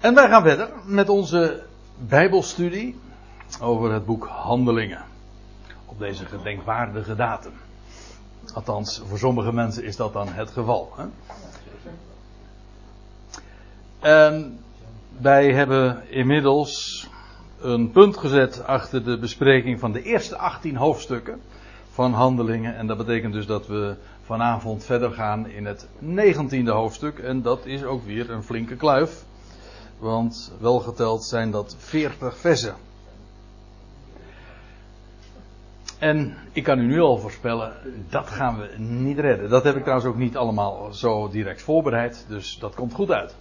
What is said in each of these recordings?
En wij gaan verder met onze Bijbelstudie over het boek Handelingen. Op deze gedenkwaardige datum. Althans, voor sommige mensen is dat dan het geval. Hè? En wij hebben inmiddels een punt gezet achter de bespreking van de eerste 18 hoofdstukken van Handelingen. En dat betekent dus dat we vanavond verder gaan in het 19e hoofdstuk. En dat is ook weer een flinke kluif. Want welgeteld zijn dat 40 versen. En ik kan u nu al voorspellen, dat gaan we niet redden. Dat heb ik trouwens ook niet allemaal zo direct voorbereid, dus dat komt goed uit.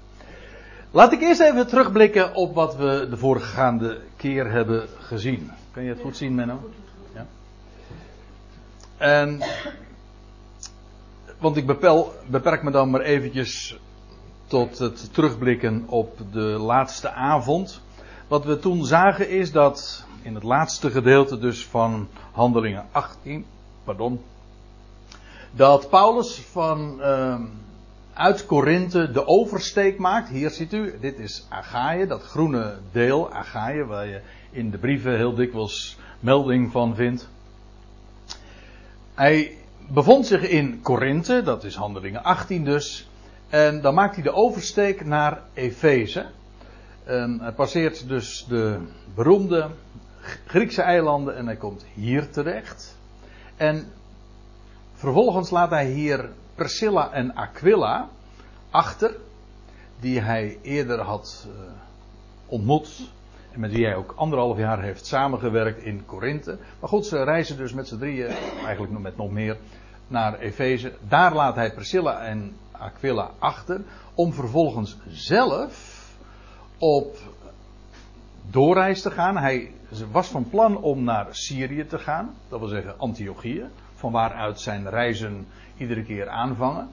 Laat ik eerst even terugblikken op wat we de voorgaande keer hebben gezien. Kan je het goed zien, Menno? Ja. En, want ik beperk me dan maar eventjes tot het terugblikken op de laatste avond. Wat we toen zagen is dat in het laatste gedeelte dus van Handelingen 18, pardon, dat Paulus van uh, uit Korinthe de oversteek maakt. Hier ziet u, dit is Agaïe, dat groene deel Agaïe, waar je in de brieven heel dikwijls melding van vindt. Hij bevond zich in Korinthe, dat is Handelingen 18 dus, en dan maakt hij de oversteek naar Efeze. Hij passeert dus de beroemde Griekse eilanden en hij komt hier terecht. En vervolgens laat hij hier Priscilla en Aquila achter, die hij eerder had uh, ontmoet. En met wie hij ook anderhalf jaar heeft samengewerkt in Korinthe. Maar goed, ze reizen dus met z'n drieën, eigenlijk met nog meer, naar Efeze. Daar laat hij Priscilla en Aquila achter. Om vervolgens zelf op doorreis te gaan. Hij was van plan om naar Syrië te gaan. Dat wil zeggen Antiochië. Van waaruit zijn reizen iedere keer aanvangen.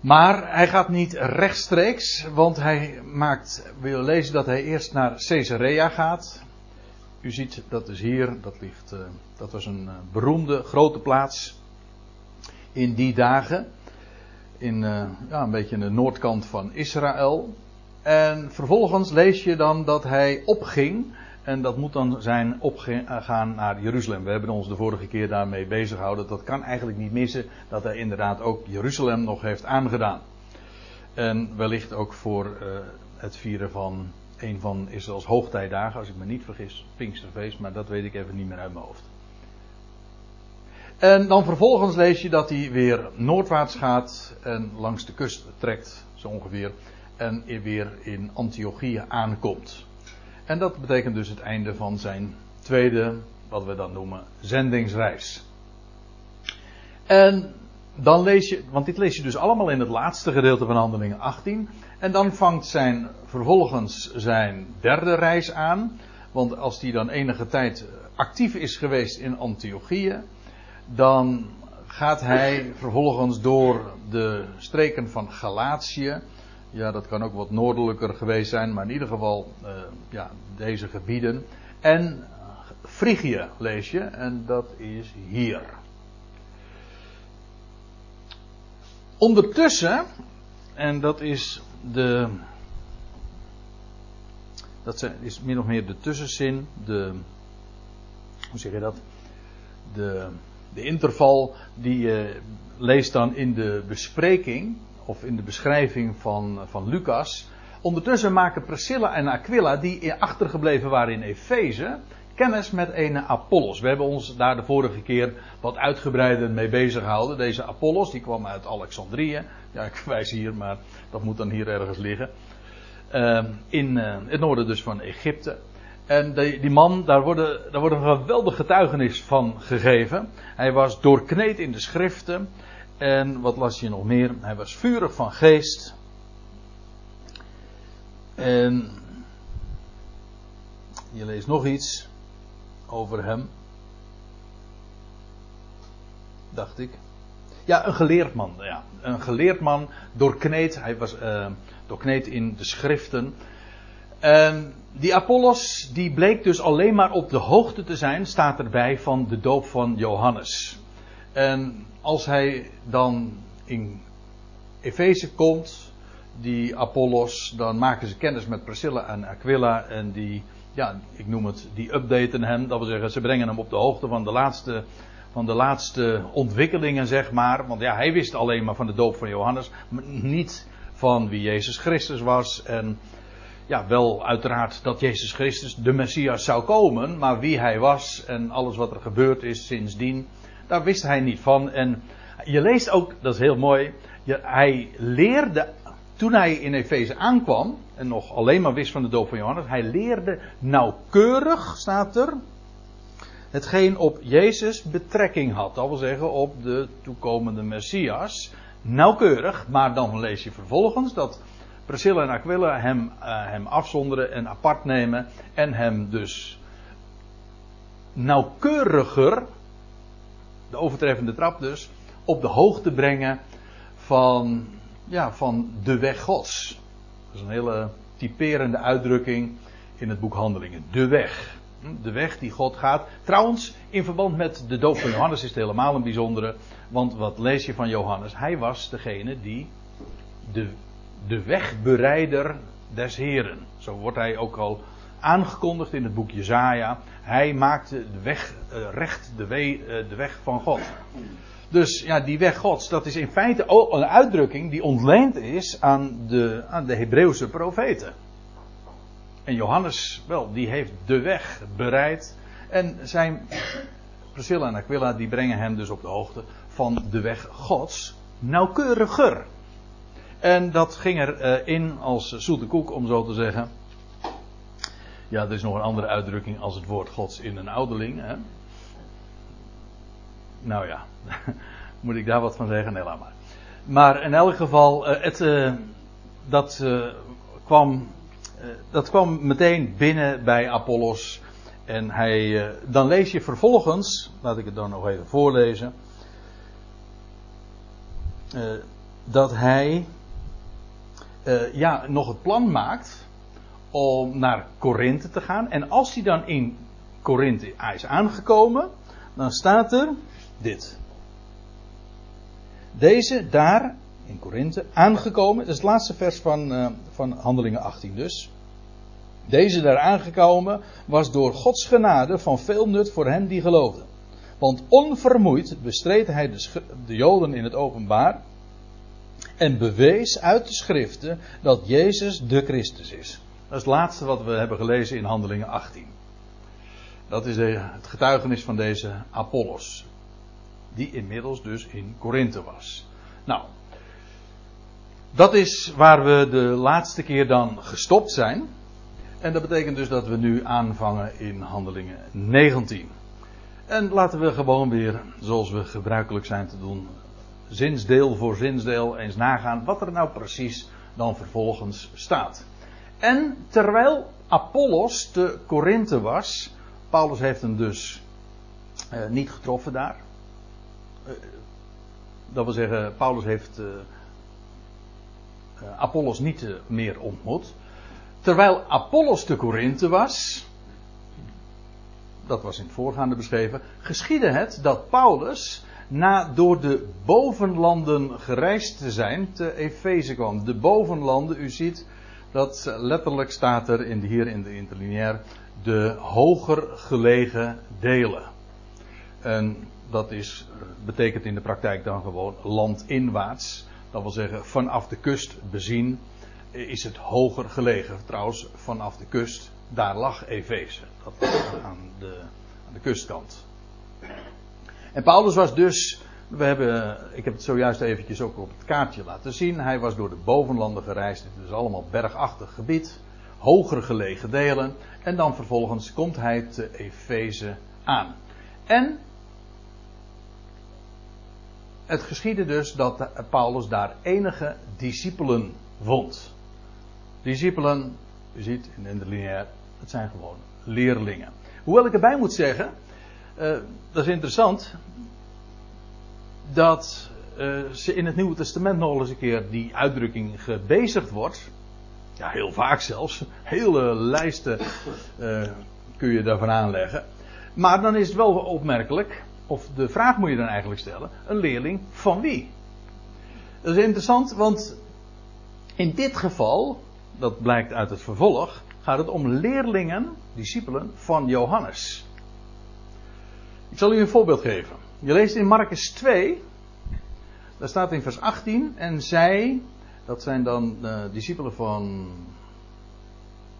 Maar hij gaat niet rechtstreeks, want hij maakt, wil lezen dat hij eerst naar Caesarea gaat. U ziet, dat is hier, dat ligt, uh, dat was een uh, beroemde grote plaats in die dagen. In uh, ja, een beetje de noordkant van Israël. En vervolgens lees je dan dat hij opging. En dat moet dan zijn opgaan naar Jeruzalem. We hebben ons de vorige keer daarmee bezig gehouden. Dat kan eigenlijk niet missen dat hij inderdaad ook Jeruzalem nog heeft aangedaan. En wellicht ook voor uh, het vieren van een van Israëls hoogtijdagen, als ik me niet vergis, Pinksterfeest, maar dat weet ik even niet meer uit mijn hoofd. En dan vervolgens lees je dat hij weer noordwaarts gaat en langs de kust trekt, zo ongeveer, en weer in Antiochië aankomt. En dat betekent dus het einde van zijn tweede, wat we dan noemen, zendingsreis. En dan lees je, want dit lees je dus allemaal in het laatste gedeelte van Handelingen 18. En dan vangt zijn, vervolgens zijn derde reis aan. Want als hij dan enige tijd actief is geweest in Antiochië, dan gaat hij vervolgens door de streken van Galatië ja, dat kan ook wat noordelijker geweest zijn, maar in ieder geval uh, ja, deze gebieden. En Frigië lees je, en dat is hier. Ondertussen, en dat is de. Dat is min of meer de tussenzin, de. Hoe zeg je dat? De, de interval die je leest dan in de bespreking of in de beschrijving van, van Lucas. Ondertussen maken Priscilla en Aquila, die achtergebleven waren in Efeze, kennis met een Apollos. We hebben ons daar de vorige keer wat uitgebreider mee bezig gehouden. Deze Apollos, die kwam uit Alexandrië. Ja, ik wijs hier, maar dat moet dan hier ergens liggen. Uh, in uh, het noorden dus van Egypte. En die, die man, daar, worden, daar wordt een geweldig getuigenis van gegeven. Hij was doorkneed in de schriften. En wat las je nog meer? Hij was vurig van geest. En je leest nog iets over hem. Dacht ik. Ja, een geleerd man. Ja. Een geleerd man, doorkneed. Hij was uh, doorkneed in de schriften. En die Apollos, die bleek dus alleen maar op de hoogte te zijn, staat erbij, van de doop van Johannes. En als hij dan in Efeze komt, die Apollos, dan maken ze kennis met Priscilla en Aquila en die, ja, ik noem het, die updaten hem. Dat wil zeggen, ze brengen hem op de hoogte van de laatste, van de laatste ontwikkelingen, zeg maar. Want ja, hij wist alleen maar van de doop van Johannes, niet van wie Jezus Christus was en ja, wel uiteraard dat Jezus Christus de Messias zou komen, maar wie hij was en alles wat er gebeurd is sindsdien, daar wist hij niet van. En je leest ook, dat is heel mooi, hij leerde, toen hij in Efeze aankwam, en nog alleen maar wist van de doop van Johannes, hij leerde nauwkeurig, staat er, hetgeen op Jezus betrekking had. Dat wil zeggen op de toekomende Messias. Nauwkeurig, maar dan lees je vervolgens dat Priscilla en Aquila hem, uh, hem afzonderen en apart nemen. En hem dus nauwkeuriger, de overtreffende trap dus, op de hoogte brengen van, ja, van de weg Gods. Dat is een hele typerende uitdrukking in het boek Handelingen. De weg. De weg die God gaat. Trouwens, in verband met de doop van Johannes is het helemaal een bijzondere. Want wat lees je van Johannes? Hij was degene die de de wegbereider des Heren. Zo wordt hij ook al aangekondigd in het boek Jezaja. Hij maakte de weg uh, recht, de, we, uh, de weg van God. Dus ja, die weg Gods, dat is in feite ook een uitdrukking die ontleend is aan de, aan de Hebreeuwse profeten. En Johannes, wel, die heeft de weg bereid. En zijn Priscilla en Aquila, die brengen hem dus op de hoogte van de weg Gods nauwkeuriger. En dat ging erin uh, als zoete koek, om zo te zeggen. Ja, er is nog een andere uitdrukking als het woord Gods in een ouderling. Hè? Nou ja, moet ik daar wat van zeggen? Nee, laat maar. Maar in elk geval, uh, het, uh, dat, kwam, dat kwam meteen binnen bij Apollos. En hij, dan lees je vervolgens, laat ik het dan nog even voorlezen. dat hij uh, ja, nog het plan maakt om naar Korinthe te gaan. En als hij dan in Korinthe is aangekomen, dan staat er dit. Deze daar in Korinthe aangekomen, dat is het laatste vers van, uh, van Handelingen 18 dus. Deze daar aangekomen was door Gods genade van veel nut voor hen die geloofden. Want onvermoeid bestreed hij de Joden in het openbaar en bewees uit de schriften dat Jezus de Christus is. Dat is het laatste wat we hebben gelezen in Handelingen 18. Dat is het getuigenis van deze Apollos. Die inmiddels dus in Korinthe was. Nou, dat is waar we de laatste keer dan gestopt zijn. En dat betekent dus dat we nu aanvangen in Handelingen 19. En laten we gewoon weer, zoals we gebruikelijk zijn te doen, zinsdeel voor zinsdeel eens nagaan wat er nou precies dan vervolgens staat. En terwijl Apollos te Korinthe was, Paulus heeft hem dus uh, niet getroffen daar. Uh, dat wil zeggen, Paulus heeft uh, Apollos niet meer ontmoet. Terwijl Apollos te Korinthe was, dat was in het voorgaande beschreven, geschiedde het dat Paulus na door de bovenlanden gereisd te zijn, te Efeze kwam. De bovenlanden, u ziet dat letterlijk staat er in hier in de interlineair de hoger gelegen delen. En dat is, betekent in de praktijk dan gewoon landinwaarts. Dat wil zeggen, vanaf de kust bezien is het hoger gelegen. Trouwens, vanaf de kust, daar lag Efeze. Dat was aan de, aan de kustkant. En Paulus was dus, we hebben, ik heb het zojuist eventjes ook op het kaartje laten zien. Hij was door de bovenlanden gereisd. Het is allemaal bergachtig gebied, hoger gelegen delen. En dan vervolgens komt hij te Efeze aan. En het geschiedde dus dat Paulus daar enige discipelen vond. Discipelen, u ziet in de lineair, het zijn gewoon leerlingen. Hoewel ik erbij moet zeggen, uh, dat is interessant. Dat uh, ze in het Nieuwe Testament nog eens een keer die uitdrukking gebezigd wordt. Ja, heel vaak zelfs. Hele lijsten uh, kun je daarvan aanleggen. Maar dan is het wel opmerkelijk, of de vraag moet je dan eigenlijk stellen: een leerling van wie? Dat is interessant, want In dit geval, dat blijkt uit het vervolg, gaat het om leerlingen, discipelen van Johannes. Ik zal u een voorbeeld geven. Je leest in Marcus 2, daar staat in vers 18, en zij, dat zijn dan de discipelen van,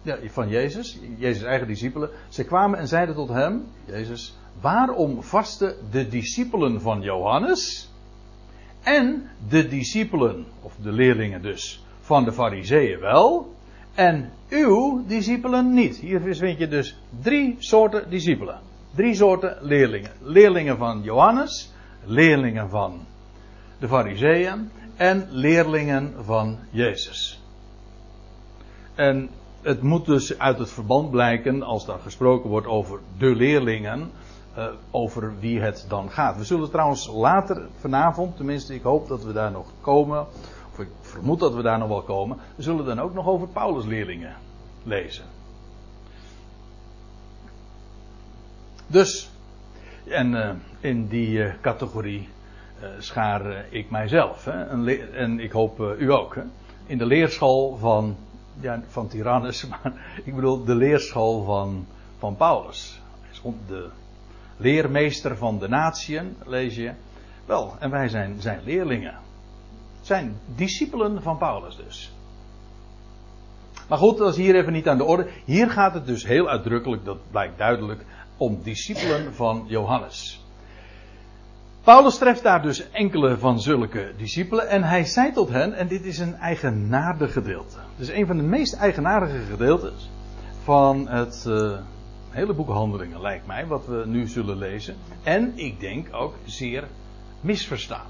ja, van Jezus, Jezus' eigen discipelen, zij kwamen en zeiden tot hem, Jezus, waarom vasten de discipelen van Johannes en de discipelen, of de leerlingen dus, van de fariseeën wel, en uw discipelen niet. Hier vind je dus drie soorten discipelen. Drie soorten leerlingen. Leerlingen van Johannes, leerlingen van de Fariseeën en leerlingen van Jezus. En het moet dus uit het verband blijken, als daar gesproken wordt over de leerlingen, uh, over wie het dan gaat. We zullen trouwens later vanavond, tenminste ik hoop dat we daar nog komen, of ik vermoed dat we daar nog wel komen, we zullen dan ook nog over Paulus leerlingen lezen. Dus, en uh, in die uh, categorie uh, schaar ik mijzelf. Hè? En ik hoop u ook. Hè? In de leerschool van, ja, van Tyrannus, maar ik bedoel de leerschool van, van Paulus. De leermeester van de natieën, lees je. Wel, en wij zijn zijn leerlingen. Zijn discipelen van Paulus dus. Maar goed, dat is hier even niet aan de orde. Hier gaat het dus heel uitdrukkelijk, dat blijkt duidelijk, om discipelen van Johannes. Paulus treft daar dus enkele van zulke discipelen en hij zei tot hen, en dit is een eigenaardig gedeelte. Is een van de meest eigenaardige gedeeltes van het uh, hele boek Handelingen, lijkt mij, wat we nu zullen lezen. En ik denk ook zeer misverstaan.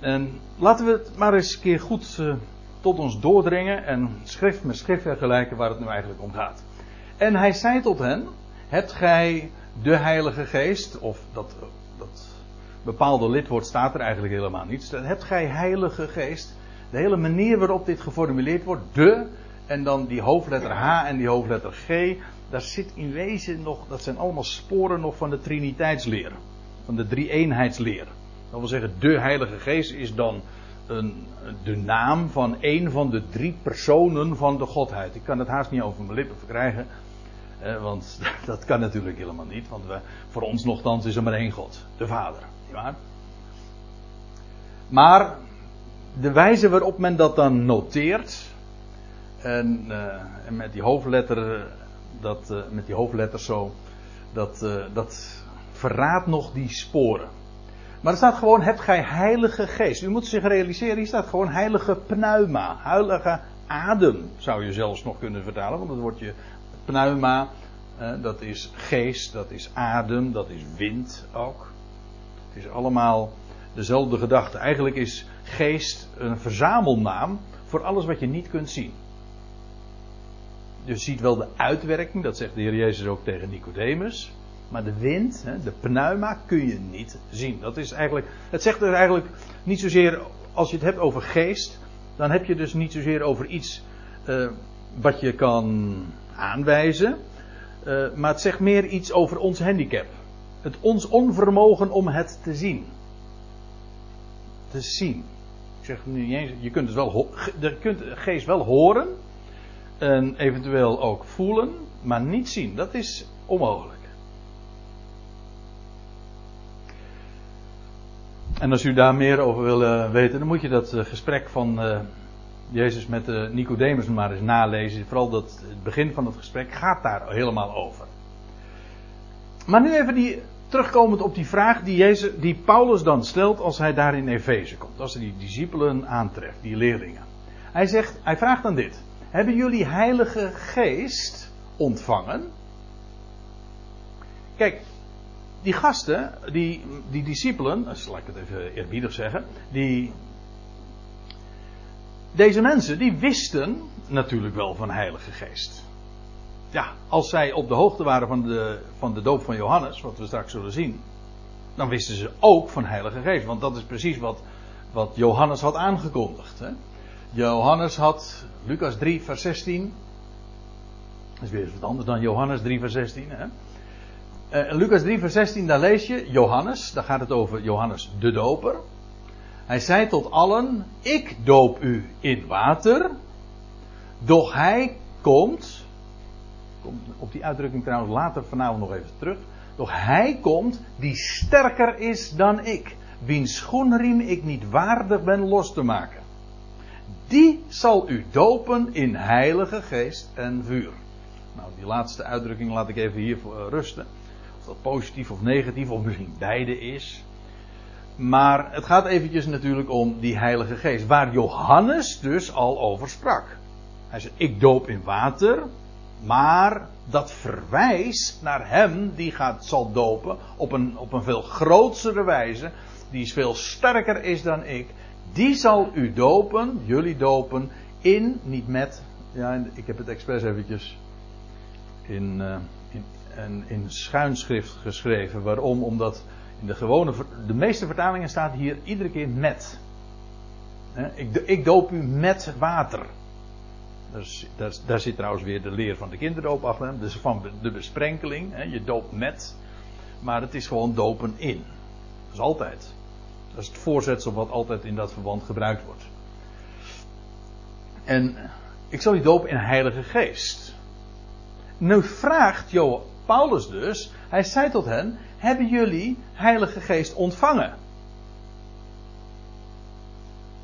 En laten we het maar eens een keer goed uh, tot ons doordringen en schrift met schrift vergelijken waar het nu eigenlijk om gaat. En hij zei tot hen: Hebt gij de Heilige Geest, of dat, dat bepaalde lidwoord staat er eigenlijk helemaal niet. Hebt gij Heilige Geest? De hele manier waarop dit geformuleerd wordt, de, en dan die hoofdletter H en die hoofdletter G, daar zit in wezen nog, dat zijn allemaal sporen nog van de Triniteitsleer. Van de drie-eenheidsleer. Dat wil zeggen, de Heilige Geest is dan een, de naam van een van de drie personen van de Godheid. Ik kan het haast niet over mijn lippen verkrijgen. Eh, want dat kan natuurlijk helemaal niet. Want we, voor ons nogthans is er maar één God. De Vader. Nietwaar? Maar de wijze waarop men dat dan noteert. En, uh, en met die hoofdletter. Dat, uh, met die hoofdletters zo. Dat, dat verraadt nog die sporen. Maar er staat gewoon, hebt gij heilige geest. U moet zich realiseren, hier staat gewoon heilige pneuma. Heilige adem, zou je zelfs nog kunnen vertalen. Want het woordje pneuma, dat is geest, dat is adem, dat is wind ook. Het is allemaal dezelfde gedachte. Eigenlijk is geest een verzamelnaam voor alles wat je niet kunt zien. Je ziet wel de uitwerking, dat zegt de Heer Jezus ook tegen Nicodemus. Maar de wind, de pneuma, kun je niet zien. Dat is eigenlijk, het zegt er eigenlijk niet zozeer, als je het hebt over geest, dan heb je dus niet zozeer over iets uh, wat je kan aanwijzen. Uh, maar het zegt meer iets over ons handicap. Het ons onvermogen om het te zien. Te zien. Ik zeg nu je kunt het wel, je kunt de geest wel horen. En eventueel ook voelen, maar niet zien. Dat is onmogelijk. En als u daar meer over wil uh, weten, dan moet je dat uh, gesprek van Jezus met Nicodemus maar eens nalezen. Vooral dat, het begin van het gesprek gaat daar helemaal over. Maar nu even die, terugkomend op die vraag die, Jezus, die Paulus dan stelt als hij daar in Efeze komt. Als hij die discipelen aantreft, die leerlingen. Hij zegt, hij vraagt dan dit. Hebben jullie heilige geest ontvangen? Kijk, die gasten, die, die discipelen, laat ik het even eerbiedig zeggen, die, deze mensen, die wisten natuurlijk wel van Heilige Geest. Ja, als zij op de hoogte waren van de, van de doop van Johannes, wat we straks zullen zien, dan wisten ze ook van Heilige Geest. Want dat is precies wat, wat Johannes had aangekondigd. Hè? Johannes had, Lucas 3, vers 16. Dat is weer eens wat anders dan Johannes 3, vers 16. Hè? Uh, Lucas 3, vers 16, daar lees je Johannes. Daar gaat het over Johannes de Doper. Hij zei tot allen: Ik doop u in water, doch hij komt. Op die uitdrukking trouwens later vanavond nog even terug. Doch hij komt die sterker is dan ik, wiens schoenriem ik niet waardig ben los te maken. Die zal u dopen in heilige geest en vuur. Nou, die laatste uitdrukking laat ik even hier rusten. Of dat positief of negatief, of misschien beide is. Maar het gaat eventjes natuurlijk om die Heilige Geest. Waar Johannes dus al over sprak. Hij zei: Ik doop in water. Maar dat verwijst naar hem die gaat, zal dopen. Op een, op een veel grotere wijze. Die is veel sterker is dan ik. Die zal u dopen, jullie dopen. In, niet met. Ja, ik heb het expres eventjes in, uh, in, in schuinschrift geschreven. Waarom? Omdat in de gewone, de meeste vertalingen staat hier iedere keer met. Ik, doop u met water. Daar, daar, zit trouwens weer de leer van de kinderdoop achter. Dus van de besprenkeling. Je doopt met. Maar het is gewoon dopen in. Dat is altijd. Dat is het voorzetsel wat altijd in dat verband gebruikt wordt. En ik zal u dopen in Heilige Geest. Nu vraagt Jo Paulus dus. Hij zei tot hen: hebben jullie Heilige Geest ontvangen?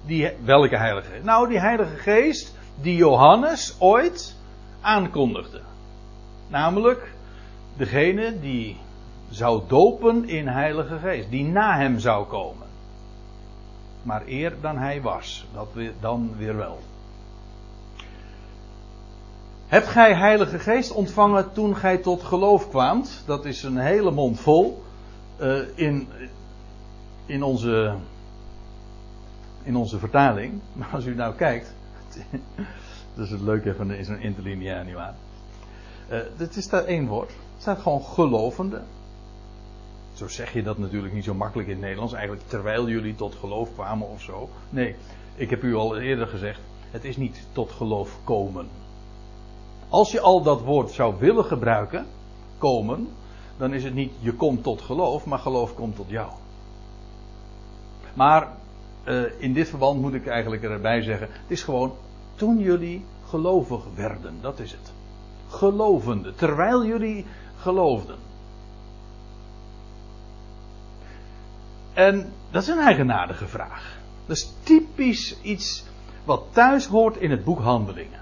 Die, welke Heilige Geest? Nou, die Heilige Geest die Johannes ooit aankondigde. Namelijk degene die zou dopen in Heilige Geest, die na hem zou komen. Maar eer dan hij was, dat dan weer wel. Hebt gij Heilige Geest ontvangen toen gij tot geloof kwaamt? Dat is een hele mond vol. Uh, in, in, onze, in onze vertaling. Maar als u nou kijkt. dat is het leuke van is een interlineair nietwaar. Uh, het is daar één woord. Het staat gewoon gelovende. Zo zeg je dat natuurlijk niet zo makkelijk in het Nederlands. Eigenlijk terwijl jullie tot geloof kwamen of zo. Nee, ik heb u al eerder gezegd. Het is niet tot geloof komen. Als je al dat woord zou willen gebruiken, komen, dan is het niet je komt tot geloof, maar geloof komt tot jou. Maar uh, in dit verband moet ik eigenlijk erbij zeggen: het is gewoon toen jullie gelovig werden, dat is het. Gelovende, terwijl jullie geloofden. En dat is een eigenaardige vraag. Dat is typisch iets wat thuis hoort in het boek Handelingen.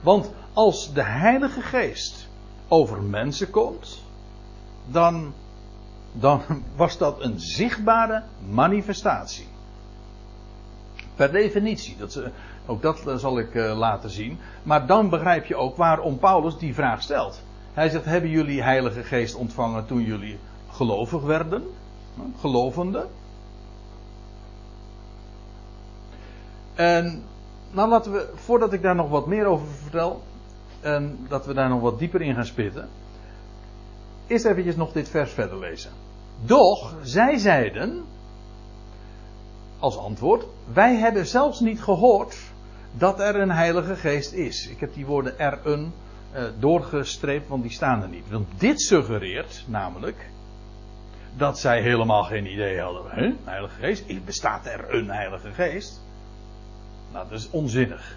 Want als de Heilige Geest over mensen komt, dan, dan was dat een zichtbare manifestatie. Per definitie, dat, ook dat zal ik uh, laten zien. Maar dan begrijp je ook waarom Paulus die vraag stelt. Hij zegt: Hebben jullie Heilige Geest ontvangen toen jullie gelovig werden? Gelovende. En nou laten we, voordat ik daar nog wat meer over vertel, en dat we daar nog wat dieper in gaan spitten. Eerst eventjes nog dit vers verder lezen. Doch, zij zeiden, als antwoord, wij hebben zelfs niet gehoord dat er een heilige geest is. Ik heb die woorden er een uh, doorgestreept, want die staan er niet. Want dit suggereert namelijk dat zij helemaal geen idee hadden. Hè? Heilige geest? Bestaat er een heilige geest? Nou, dat is onzinnig.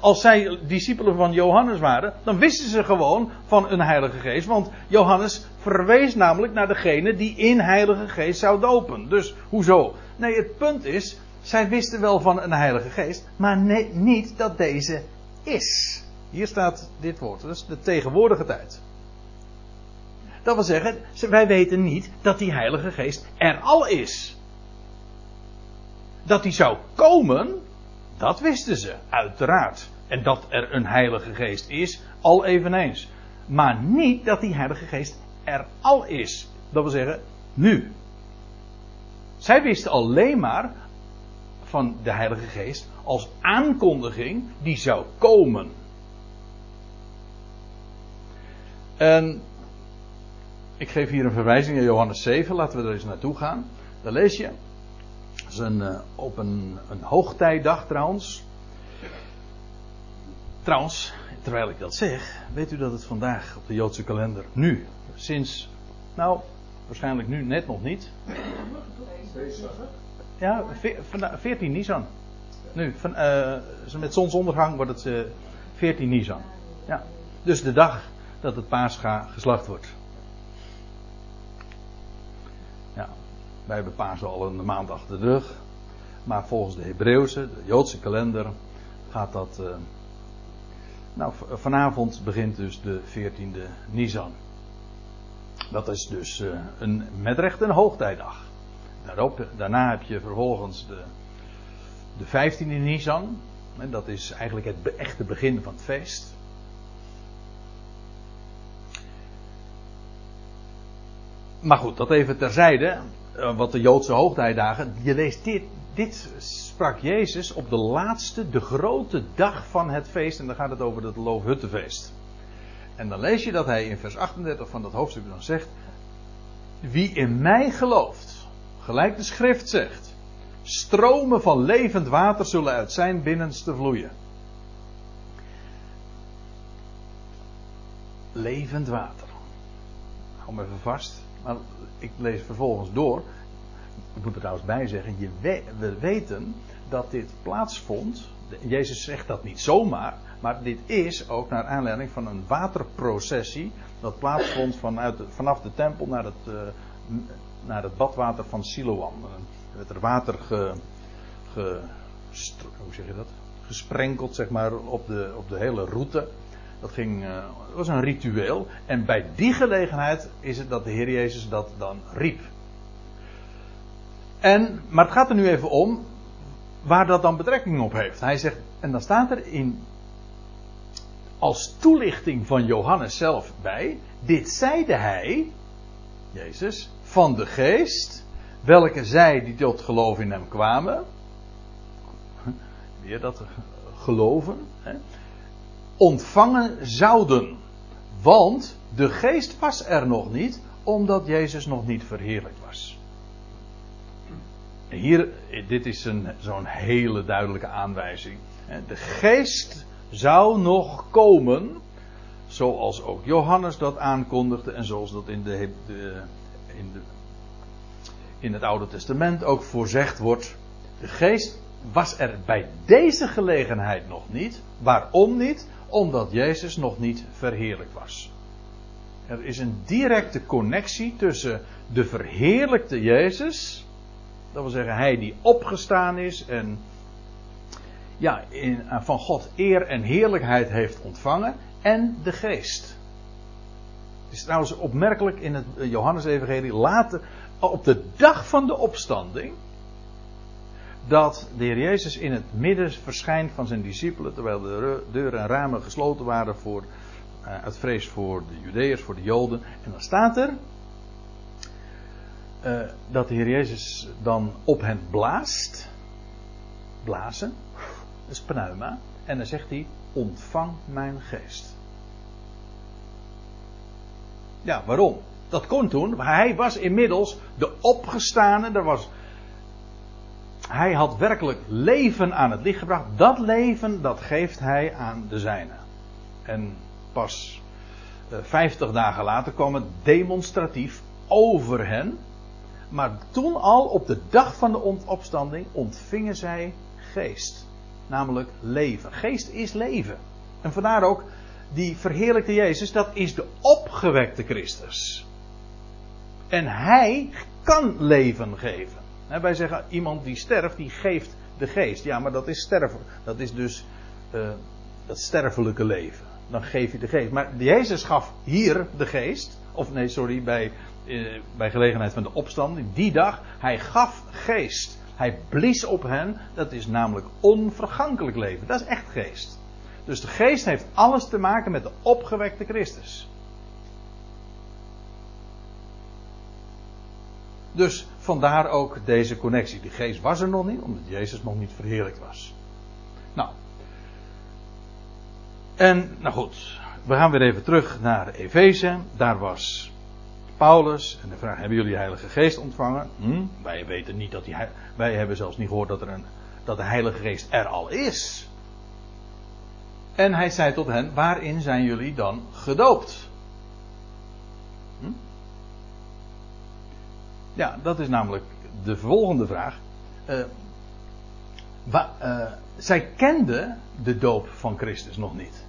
Als zij discipelen van Johannes waren, dan wisten ze gewoon van een Heilige Geest. Want Johannes verwees namelijk naar degene die in Heilige Geest zou dopen. Dus hoezo? Nee, het punt is, zij wisten wel van een Heilige Geest, maar nee, niet dat deze is. Hier staat dit woord, is de tegenwoordige tijd. Dat wil zeggen, wij weten niet dat die Heilige Geest er al is. Dat die zou komen, dat wisten ze, uiteraard. En dat er een Heilige Geest is, al eveneens. Maar niet dat die Heilige Geest er al is. Dat wil zeggen, nu. Zij wisten alleen maar van de Heilige Geest als aankondiging die zou komen. En ik geef hier een verwijzing naar Johannes 7, laten we er eens naartoe gaan. Daar lees je. Is een, uh, op een, een hoogtijdag trouwens. Trouwens, terwijl ik dat zeg, weet u dat het vandaag op de Joodse kalender nu, sinds, nou, waarschijnlijk nu net nog niet. Ja, 14 Nisan. Nu, van, uh, met zonsondergang wordt het uh, 14 Nisan. Ja. Dus de dag dat het paascha geslacht wordt. Ja, wij hebben paas al een maand achter de rug. Maar volgens de Hebreeuwse, de Joodse kalender, gaat dat. Uh, nou, vanavond begint dus de 14e Nisan. Dat is dus uh, een, met recht een hoogtijdag. Daarop, daarna heb je vervolgens de, de 15e Nisan. En dat is eigenlijk het echte begin van het feest. Maar goed, dat even terzijde. Uh, wat de Joodse hoogtijdagen. Je leest dit, dit sprak Jezus op de laatste, de grote dag van het feest. En dan gaat het over het Loofhuttenfeest. En dan lees je dat hij in vers 38 van dat hoofdstuk dan zegt: Wie in mij gelooft, gelijk de schrift zegt, stromen van levend water zullen uit zijn binnenste vloeien. Levend water. Hou me even vast. Maar ik lees vervolgens door. Ik moet er trouwens bij zeggen, je we weten dat dit plaatsvond. Jezus zegt dat niet zomaar, maar dit is ook naar aanleiding van een waterprocessie. Dat plaatsvond vanuit vanaf de tempel naar het, uh, naar het badwater van Siloam. Er werd er water ge, ge, zeg je dat? gesprenkeld zeg maar, op, de, op de hele route. Dat, ging, dat was een ritueel. En bij die gelegenheid is het dat de Heer Jezus dat dan riep. En, maar het gaat er nu even om waar dat dan betrekking op heeft. Hij zegt, en dan staat er in als toelichting van Johannes zelf bij. Dit zeide hij, Jezus, van de geest, welke zij die tot geloof in hem kwamen. Weer dat geloven. Hè, ontvangen zouden. Want de geest was er nog niet, omdat Jezus nog niet verheerlijkt was. Hier, dit is zo'n hele duidelijke aanwijzing. De geest zou nog komen, zoals ook Johannes dat aankondigde en zoals dat in, de, in, de, in het Oude Testament ook voorzegd wordt. De geest was er bij deze gelegenheid nog niet. Waarom niet? Omdat Jezus nog niet verheerlijkt was. Er is een directe connectie tussen de verheerlijkte Jezus, dat wil zeggen hij die opgestaan is en ja, in, eh, van God eer en heerlijkheid heeft ontvangen en de geest. Het is trouwens opmerkelijk in het Johannes-evangelie later, op de dag van de opstanding, dat de Heer Jezus in het midden verschijnt van zijn discipelen, terwijl de deuren en ramen gesloten waren voor, uh, uit vrees voor de Judeërs, voor de Joden. En dan staat er uh, dat de Heer Jezus dan op hen blaast, blazen, is pneuma. En dan zegt hij: Ontvang mijn geest. Ja, waarom? Dat kon toen. Hij was inmiddels de opgestane. Er was, hij had werkelijk leven aan het licht gebracht. Dat leven, dat geeft hij aan de zijnen. En pas uh, 50 dagen later kwam het demonstratief over hen. Maar toen al, op de dag van de opstanding, ontvingen zij geest namelijk leven. Geest is leven. En vandaar ook die verheerlijkte Jezus, dat is de opgewekte Christus. En hij kan leven geven. Wij zeggen iemand die sterft, die geeft de geest. Ja, maar dat is sterven. Dat is dus uh, dat sterfelijke leven. Dan geef je de geest. Maar Jezus gaf hier de geest. Of nee, sorry, bij, uh, bij gelegenheid van de opstand. Die dag. Hij gaf geest. Hij blies op hen. Dat is namelijk onvergankelijk leven. Dat is echt geest. Dus de geest heeft alles te maken met de opgewekte Christus. Dus vandaar ook deze connectie. Die geest was er nog niet, omdat Jezus nog niet verheerlijkt was. Nou. En, nou goed. We gaan weer even terug naar Efeze. Daar was Paulus. En de vraag: hebben jullie de Heilige Geest ontvangen? Hm? Wij weten niet dat die. Wij hebben zelfs niet gehoord dat, er een, dat de Heilige Geest er al is. En hij zei tot hen: waarin zijn jullie dan gedoopt? Hm? Ja, dat is namelijk de volgende vraag. Wa, uh, zij kenden de doop van Christus nog niet.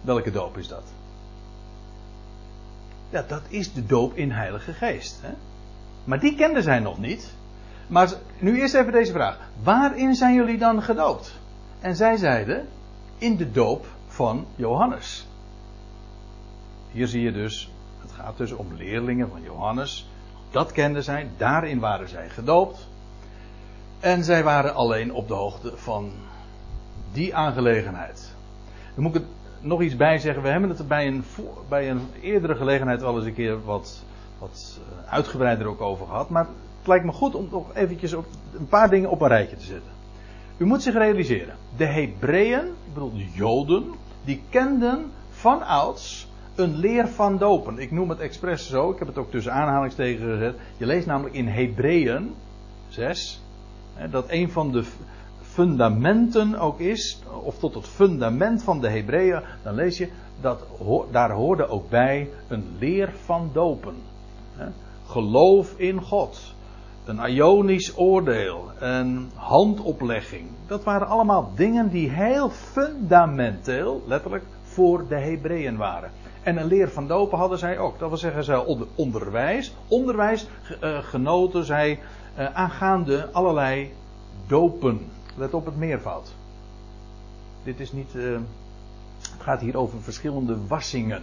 Welke doop is dat? Ja, dat is de doop in Heilige Geest. Hè? Maar die kenden zij nog niet. Maar nu eerst even deze vraag. Waarin zijn jullie dan gedoopt? En zij zeiden, in de doop van Johannes. Hier zie je dus, gaat dus om leerlingen van Johannes. Dat kenden zij, daarin waren zij gedoopt. En zij waren alleen op de hoogte van die aangelegenheid. Dan moet ik het nog iets bij zeggen. We hebben het er bij een, bij een eerdere gelegenheid wel eens een keer wat, wat eh, uitgebreider ook over gehad. Maar het lijkt me goed om nog eventjes op een paar dingen op een rijtje te zetten. U moet zich realiseren. De Hebreeën, ik bedoel de Joden, die kenden van ouds een leer van dopen. Ik noem het expres zo, ik heb het ook tussen aanhalingstekens gezet. Je leest namelijk in Hebreeën 6, dat een van de fundamenten ook is, of tot het fundament van de Hebreeën, dan lees je dat daar hoorde ook bij een leer van dopen. Geloof in God, een ionisch oordeel, een handoplegging. Dat waren allemaal dingen die heel fundamenteel, letterlijk, voor de Hebreeën waren. En een leer van dopen hadden zij ook. Dat wil zeggen, zij onderwijs, onderwijs uh, genoten zij uh, aangaande allerlei dopen. Let op het meervoud. Dit is niet. Uh, het gaat hier over verschillende wassingen.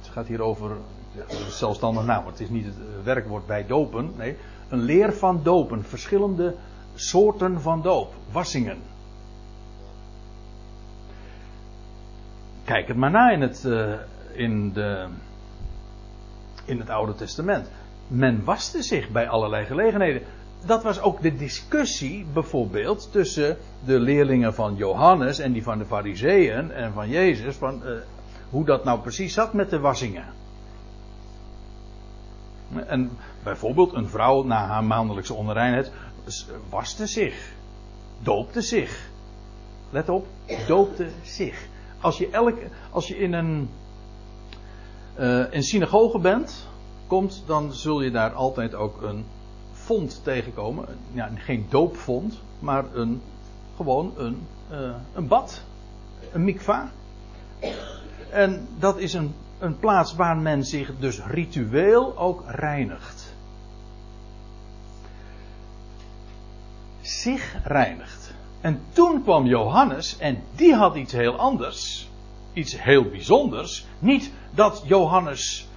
Het gaat hier over. zelfstandig naam, het is niet het werkwoord bij dopen. Nee, een leer van dopen. Verschillende soorten van doop. Wassingen. Kijk het maar na in het, in de, in het Oude Testament. Men waste zich bij allerlei gelegenheden. Dat was ook de discussie bijvoorbeeld tussen de leerlingen van Johannes en die van de Fariseeën en van Jezus. Van, uh, hoe dat nou precies zat met de wassingen. En bijvoorbeeld een vrouw na haar maandelijkse onreinheid waste zich, doopte zich. Let op, doopte zich. Als je, elk, als je in een, uh, een synagoge bent, komt, dan zul je daar altijd ook een fond tegenkomen. Ja, geen doopvond, maar een, gewoon een, uh, een bad. Een mikva. En dat is een een plaats waar men zich dus ritueel ook reinigt. Zich reinigt. En toen kwam Johannes en die had iets heel anders. Iets heel bijzonders. Niet dat Johannes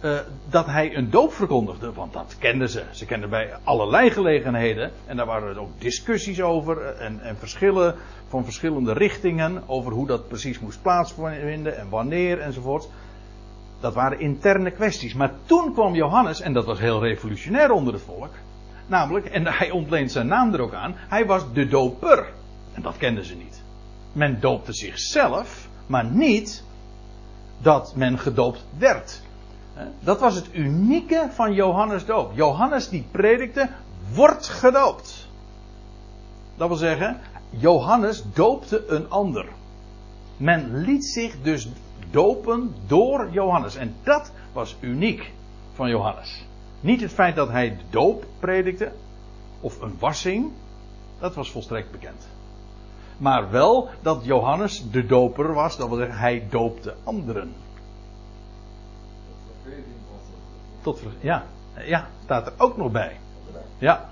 uh, dat hij een doop verkondigde, want dat kenden ze. Ze kenden bij allerlei gelegenheden. En daar waren er ook discussies over eh, en, en verschillen van verschillende richtingen over hoe dat precies moest plaatsvinden en wanneer enzovoort. Dat waren interne kwesties. Maar toen kwam Johannes, en dat was heel revolutionair onder het volk. Namelijk, en hij ontleent zijn naam er ook aan, hij was de doper. En dat kenden ze niet. Men doopte zichzelf, maar niet dat men gedoopt werd. Dat was het unieke van Johannes doop. Johannes die predikte, wordt gedoopt. Dat wil zeggen, Johannes doopte een ander. Men liet zich dus dopen door Johannes. En dat was uniek van Johannes. Niet het feit dat hij doop predikte, of een wassing, dat was volstrekt bekend. Maar wel dat Johannes de doper was, dat wil zeggen, hij doopte anderen. Tot, ja, ja, staat er ook nog bij. Ja.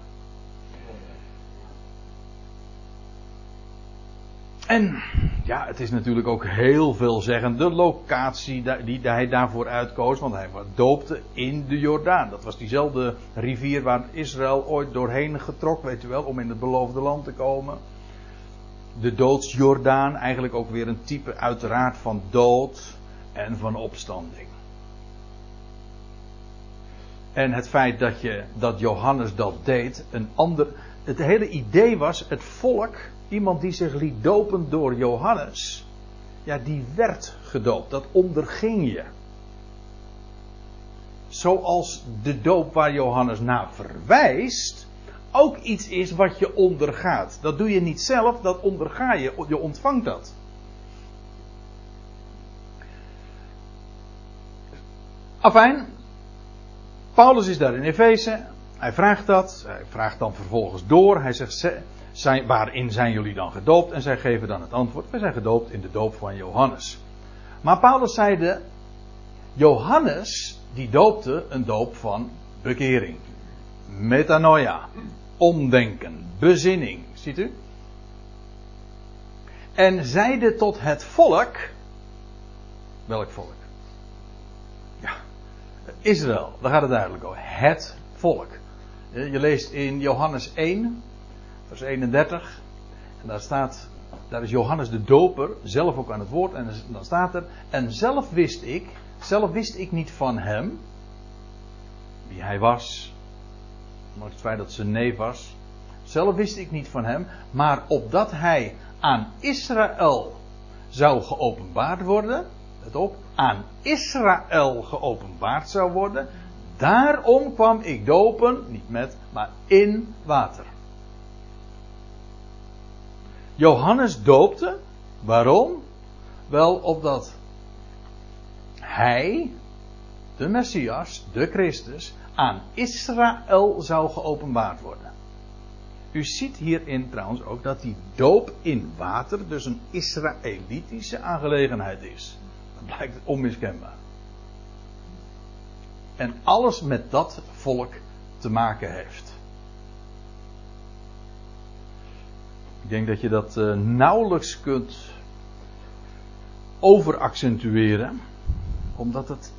En ja, het is natuurlijk ook heel veelzeggend de locatie die hij daarvoor uitkoos. Want hij doopte in de Jordaan. Dat was diezelfde rivier waar Israël ooit doorheen getrok, weet u wel, om in het beloofde land te komen. De doodsjordaan, eigenlijk ook weer een type uiteraard van dood en van opstanding. En het feit dat, je, dat Johannes dat deed, een ander. Het hele idee was, het volk Iemand die zich liet dopen door Johannes, ja, die werd gedoopt. Dat onderging je. Zoals de doop waar Johannes naar verwijst, ook iets is wat je ondergaat. Dat doe je niet zelf, dat onderga je, je ontvangt dat. Afijn, Paulus is daar in Efeze. Hij vraagt dat. Hij vraagt dan vervolgens door. Hij zegt: zijn, Waarin zijn jullie dan gedoopt? En zij geven dan het antwoord: Wij zijn gedoopt in de doop van Johannes. Maar Paulus zeide: Johannes, die doopte een doop van bekering. Metanoia. Omdenken. Bezinning. Ziet u? En zeide tot het volk. Welk volk? Ja, Israël. Daar gaat het duidelijk over. Het volk. Je leest in Johannes 1, vers 31. En daar staat, daar is Johannes de Doper zelf ook aan het woord. En dan staat er, en zelf wist ik, zelf wist ik niet van hem, wie hij was, maar het feit dat zijn neef was. Zelf wist ik niet van hem, maar opdat hij aan Israël zou geopenbaard worden, het op, aan Israël geopenbaard zou worden, daarom kwam ik dopen, niet met, maar in water. Johannes doopte, waarom? Wel opdat hij, de Messias, de Christus, aan Israël zou geopenbaard worden. U ziet hierin trouwens ook dat die doop in water dus een Israëlitische aangelegenheid is. Dat blijkt onmiskenbaar. En alles met dat volk te maken heeft. Ik denk dat je dat uh, nauwelijks kunt overaccentueren, omdat het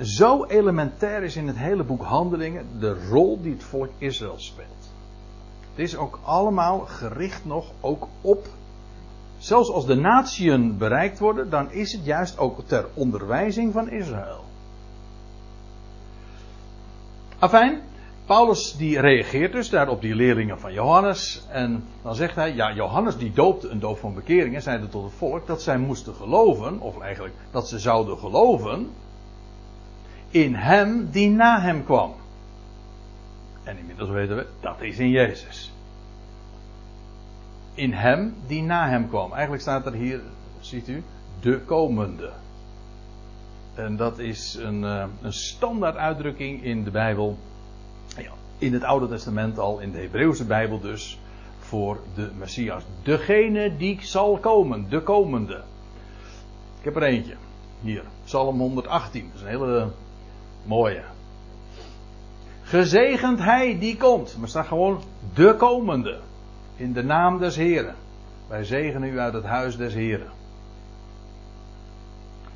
zo elementair is in het hele boek Handelingen de rol die het volk Israël speelt. Het is ook allemaal gericht nog ook op. Zelfs als de natieën bereikt worden, dan is het juist ook ter onderwijzing van Israël. Afijn, Paulus die reageert dus daar op die leerlingen van Johannes. En dan zegt hij, ja, Johannes die doopte een doop van bekering en zeide tot het volk dat zij moesten geloven, of eigenlijk dat ze zouden geloven, in hem die na hem kwam. En inmiddels weten we, dat is in Jezus. In hem die na hem kwam. Eigenlijk staat er hier, ziet u, de komende. En dat is een, eh, een standaard uitdrukking in de Bijbel. In het Oude Testament al, in de Hebreeuwse Bijbel dus. Voor de Messias. Degene die zal komen, de komende. Ik heb er eentje. Hier, Psalm 118. Dat is een hele mooie. Gezegend hij die komt. Maar staat gewoon de komende. In de naam des Heren. Wij zegenen u uit het huis des Heren.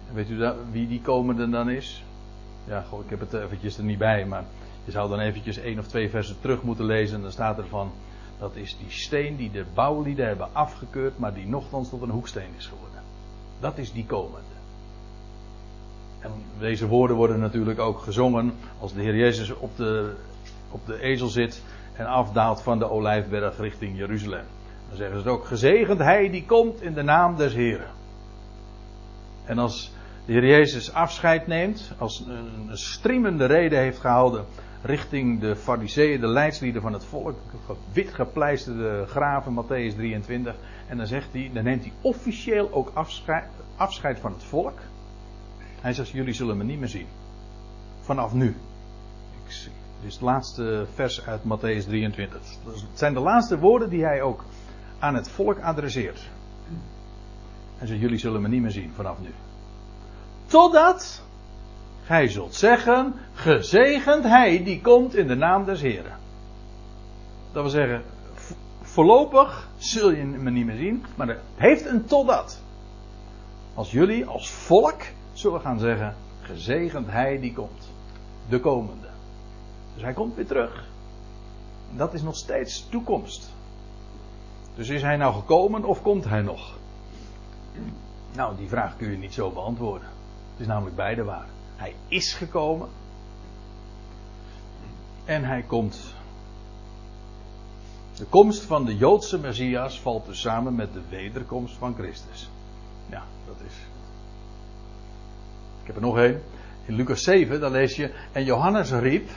En weet u wie die komende dan is? Ja, ik heb het eventjes er niet bij, maar je zou dan eventjes één of twee versen terug moeten lezen. En dan staat er van, dat is die steen die de bouwlieden hebben afgekeurd, maar die nogthans tot een hoeksteen is geworden. Dat is die komende. En deze woorden worden natuurlijk ook gezongen als de Heer Jezus op de, op de ezel zit en afdaalt van de olijfberg richting Jeruzalem. Dan zeggen ze het ook, gezegend hij die komt in de naam des Heren. En als de Heer Jezus afscheid neemt, als een streamende reden heeft gehouden richting de fariseeën, de leidslieden van het volk, wit gepleisterde graven, Matthäus 23, en dan zegt hij, dan neemt hij officieel ook afscheid, afscheid van het volk. Hij zegt, jullie zullen me niet meer zien. Vanaf nu. Ik, dit is het laatste vers uit Matthäus 23. Het zijn de laatste woorden die hij ook aan het volk adresseert. Hij zegt, jullie zullen me niet meer zien vanaf nu. Totdat gij zult zeggen, gezegend hij die komt in de naam des Heren. Dat wil zeggen, voorlopig zul je me niet meer zien, maar het heeft een totdat. Als jullie als volk zullen gaan zeggen: Gezegend hij die komt. De komende. Dus hij komt weer terug. Dat is nog steeds toekomst. Dus is hij nou gekomen of komt hij nog? Nou, die vraag kun je niet zo beantwoorden. Het is namelijk beide waar. Hij is gekomen. En hij komt. De komst van de Joodse Messias valt dus samen met de wederkomst van Christus. Ja, dat is heb er nog één. In Lucas 7, dan lees je. En Johannes riep.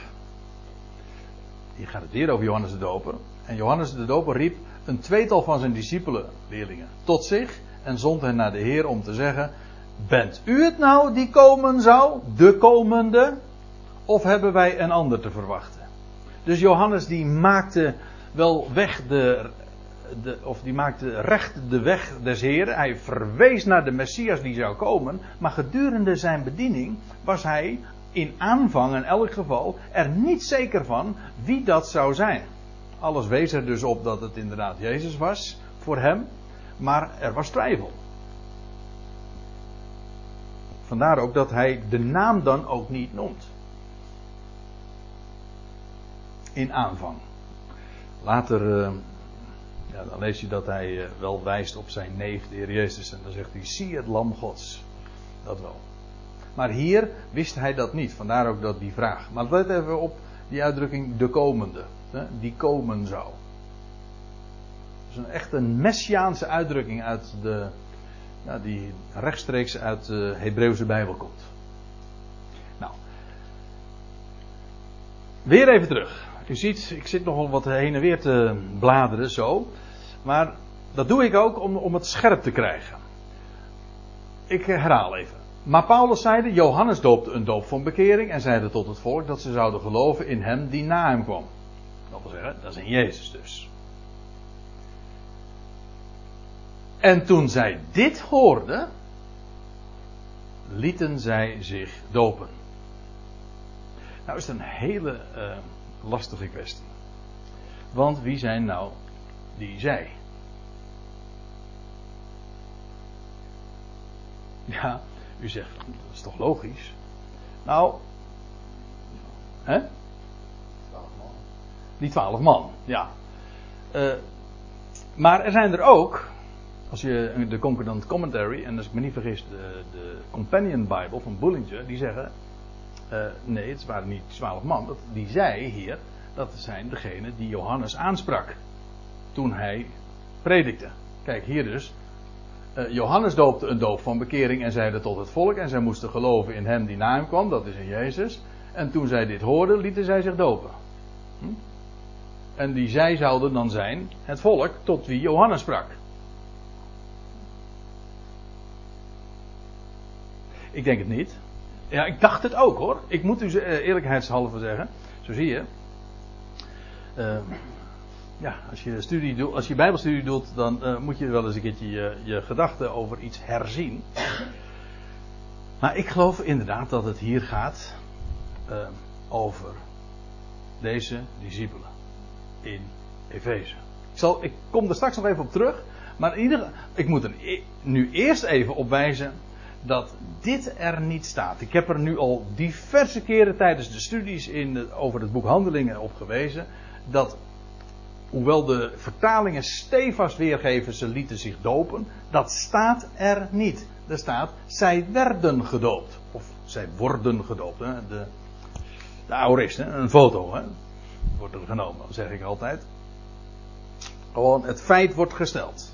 Hier gaat het weer over Johannes de Doper. En Johannes de Doper riep een tweetal van zijn discipelen, leerlingen, tot zich. En zond hen naar de Heer om te zeggen: Bent u het nou die komen zou? De komende? Of hebben wij een ander te verwachten? Dus Johannes die maakte wel weg de, de, of die maakte recht de weg des Heren. Hij verwees naar de Messias die zou komen. Maar gedurende zijn bediening was hij in aanvang in elk geval er niet zeker van wie dat zou zijn. Alles wees er dus op dat het inderdaad Jezus was voor hem. Maar er was twijfel. Vandaar ook dat hij de naam dan ook niet noemt. In aanvang. Later, uh, dan lees je dat hij uh, wel wijst op zijn neef, de Heer Jezus. En dan zegt hij: Zie het Lam Gods. Dat wel. Maar hier wist hij dat niet. Vandaar ook dat die vraag. Maar let even op die uitdrukking: de komende. Hè, die komen zou. Dat is een echt een messiaanse uitdrukking uit de, ja, die rechtstreeks uit de Hebreeuwse Bijbel komt. Nou, weer even terug. U ziet, ik zit nogal wat heen en weer te bladeren zo. Maar dat doe ik ook om, om het scherp te krijgen. Ik herhaal even. Maar Paulus zeide, Johannes doopte een doop van bekering en zeide tot het volk dat ze zouden geloven in hem die na hem kwam. Dat wil zeggen, dat is in Jezus dus. En toen zij dit hoorden, lieten zij zich dopen. Nou is het een hele uh, lastige kwestie. Want wie zijn nou die zij? Ja, u zegt, dat is toch logisch? Nou, hè? Die twaalf man, ja. Uh, maar er zijn er ook, als je de Concordant Commentary, en als ik me niet vergis, de, de Companion Bible van Bullinger, die zeggen, uh, nee, het waren niet twaalf man, dat, die zei hier, dat zijn degenen die Johannes aansprak toen hij predikte. Kijk, hier dus, uh, Johannes doopte een doop van bekering en zeide tot het volk. En zij moesten geloven in hem die na hem kwam, dat is in Jezus. En toen zij dit hoorden, lieten zij zich dopen. Hm? En die zij zouden dan zijn het volk tot wie Johannes sprak. Ik denk het niet. Ja, ik dacht het ook hoor. Ik moet u eh, eerlijkheidshalve zeggen. Zo zie je. Uh, ja, als je, studie als je bijbelstudie doet, dan uh, moet je wel eens een keertje je, je gedachten over iets herzien. Maar ik geloof inderdaad dat het hier gaat uh, over deze discipelen in Efeze. Ik, ik kom er straks nog even op terug. Maar in ieder, ik moet er e- nu eerst even op wijzen dat dit er niet staat. Ik heb er nu al diverse keren tijdens de studies in, over het boek Handelingen op gewezen. Dat hoewel de vertalingen stevast weergeven, ze lieten zich dopen, dat staat er niet. Er staat, zij werden gedoopt. Of zij worden gedoopt. Hè? De, de aorist, hè? een foto, hè? wordt er genomen, zeg ik altijd. Gewoon het feit wordt gesteld.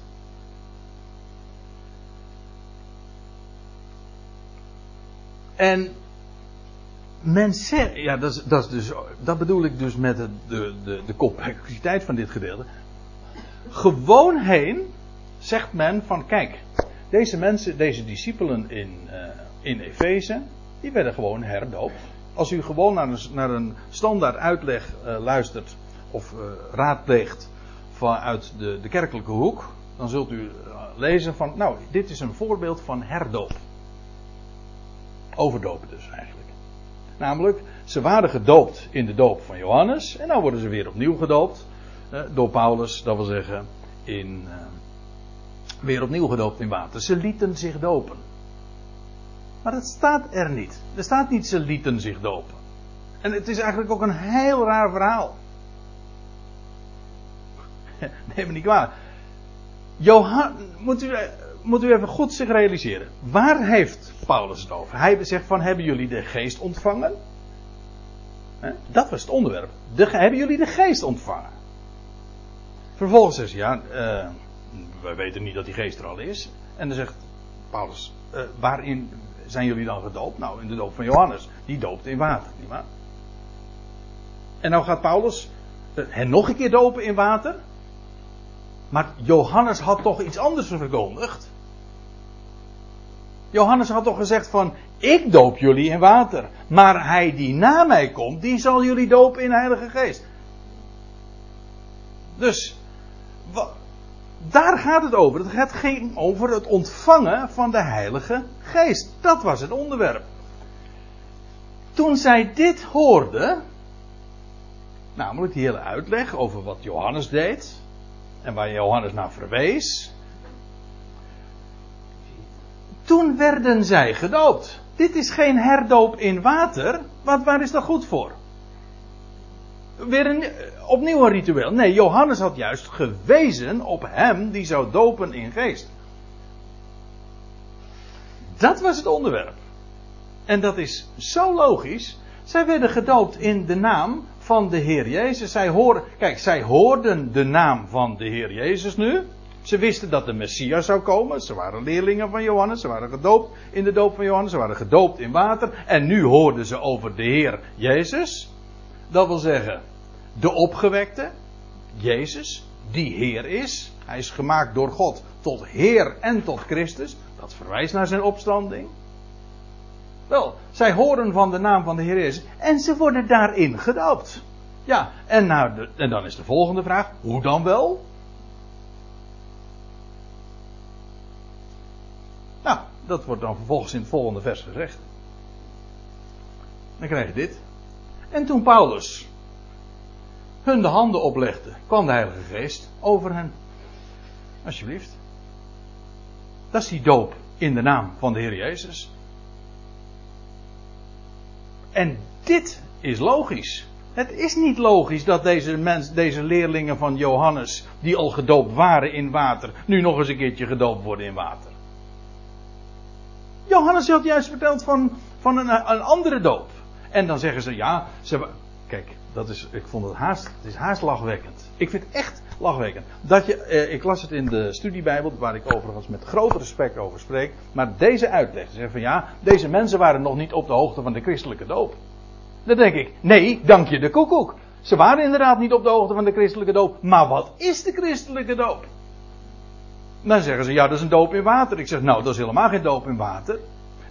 En men zegt, ja, dat, dat, is dus, dat bedoel ik dus met de, de, de, complexiteit van dit gedeelte. Gewoon heen zegt men van, kijk, deze mensen, deze discipelen in, uh, in Efeze, die werden gewoon herdoopt. Als u gewoon naar een, naar een standaard uitleg uh, luistert of uh, raadpleegt vanuit de, de kerkelijke hoek, dan zult u lezen van, nou, dit is een voorbeeld van herdoop. Overdopen dus eigenlijk. Namelijk, ze waren gedoopt in de doop van Johannes. En dan worden ze weer opnieuw gedoopt. Eh, door Paulus, dat wil zeggen, in, eh, weer opnieuw gedoopt in water. Ze lieten zich dopen. Maar dat staat er niet. Er staat niet ze lieten zich dopen. En het is eigenlijk ook een heel raar verhaal. Neem me niet kwalijk. Johan, moet u, moet u even goed zich realiseren. Waar heeft Paulus het over? Hij zegt van, hebben jullie de geest ontvangen? Dat was het onderwerp. De, hebben jullie de geest ontvangen? Vervolgens zegt hij, ja, uh, wij weten niet dat die geest er al is. En dan zegt Paulus, uh, waarin zijn jullie dan gedoopt? Nou, in de doop van Johannes. Die doopt in water, nietwaar? En nou gaat Paulus uh, hen nog een keer dopen in water. Maar Johannes had toch iets anders verkondigd? Johannes had toch gezegd van, ik doop jullie in water. Maar hij die na mij komt, die zal jullie dopen in Heilige Geest. Dus, daar gaat het over. Het ging over het ontvangen van de Heilige Geest. Dat was het onderwerp. Toen zij dit hoorden, namelijk die hele uitleg over wat Johannes deed en waar Johannes naar verwees, toen werden zij gedoopt. Dit is geen herdoop in water, want waar is dat goed voor? Weer een, opnieuw een ritueel. Nee, Johannes had juist gewezen op hem die zou dopen in geest. Dat was het onderwerp. En dat is zo logisch. Zij werden gedoopt in de naam van de Heer Jezus. Zij hoorden, kijk, zij hoorden de naam van de Heer Jezus nu. Ze wisten dat de Messias zou komen. Ze waren leerlingen van Johannes. Ze waren gedoopt in de doop van Johannes. Ze waren gedoopt in water. En nu hoorden ze over de Heer Jezus. Dat wil zeggen, de opgewekte, Jezus, die Heer is. Hij is gemaakt door God tot Heer en tot Christus. Dat verwijst naar zijn opstanding. Wel, zij horen van de naam van de Heer Jezus en ze worden daarin gedoopt. Ja, en, nou en dan is de volgende vraag: hoe dan wel? Nou, dat wordt dan vervolgens in het volgende vers gezegd. Dan krijg je dit. En toen Paulus hun de handen oplegde, kwam de Heilige Geest over hen. Alsjeblieft. Dat is die doop in de naam van de Heer Jezus. En dit is logisch. Het is niet logisch dat deze, mens, deze leerlingen van Johannes, die al gedoopt waren in water, nu nog eens een keertje gedoopt worden in water. Johannes had juist verteld van, van een, een andere doop. En dan zeggen ze, ja, ze, kijk, dat is, ik vond het haast, het is haast lachwekkend. Ik vind het echt lachwekkend. Dat je, eh, ik las het in de studiebijbel, waar ik overigens met groot respect over spreek. Maar deze uitleg, zeggen van ja, deze mensen waren nog niet op de hoogte van de christelijke doop. Dan denk ik, nee, dank je de koekoek. Ze waren inderdaad niet op de hoogte van de christelijke doop. Maar wat is de christelijke doop? Dan zeggen ze, ja, dat is een doop in water. Ik zeg, nou, dat is helemaal geen doop in water.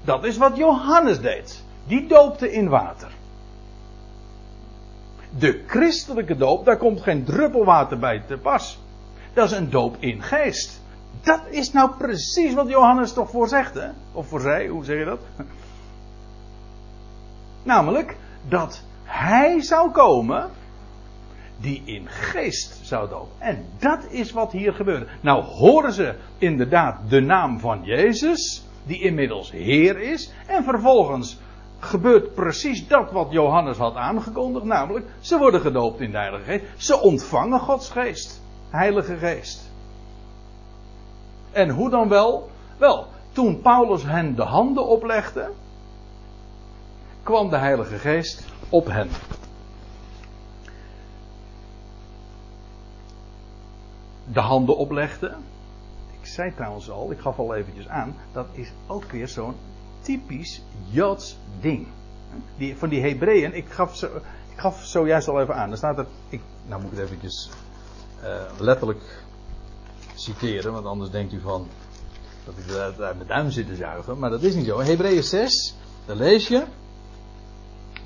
Dat is wat Johannes deed. Die doopte in water. De christelijke doop, daar komt geen druppel water bij te pas. Dat is een doop in geest. Dat is nou precies wat Johannes toch voor zegt, hè? Of voor zij, hoe zeg je dat? Namelijk dat hij zou komen die in geest zou dopen. En dat is wat hier gebeurde. Nou horen ze inderdaad de naam van Jezus, die inmiddels Heer is, en vervolgens gebeurt precies dat wat Johannes had aangekondigd, namelijk ze worden gedoopt in de Heilige Geest. Ze ontvangen Gods Geest, Heilige Geest. En hoe dan wel? Wel, toen Paulus hen de handen oplegde, kwam de Heilige Geest op hen. De handen oplegde. Ik zei trouwens al, ik gaf al eventjes aan, dat is ook weer zo'n typisch Joods ding. Die, van die Hebreeën, ik gaf, zo, ik gaf zojuist al even aan. Er staat er, ik, nou moet ik het eventjes uh, letterlijk citeren, want anders denkt u van dat ik uit, mijn duim zit te zuigen. Maar dat is niet zo. Hebreeën 6, daar lees je.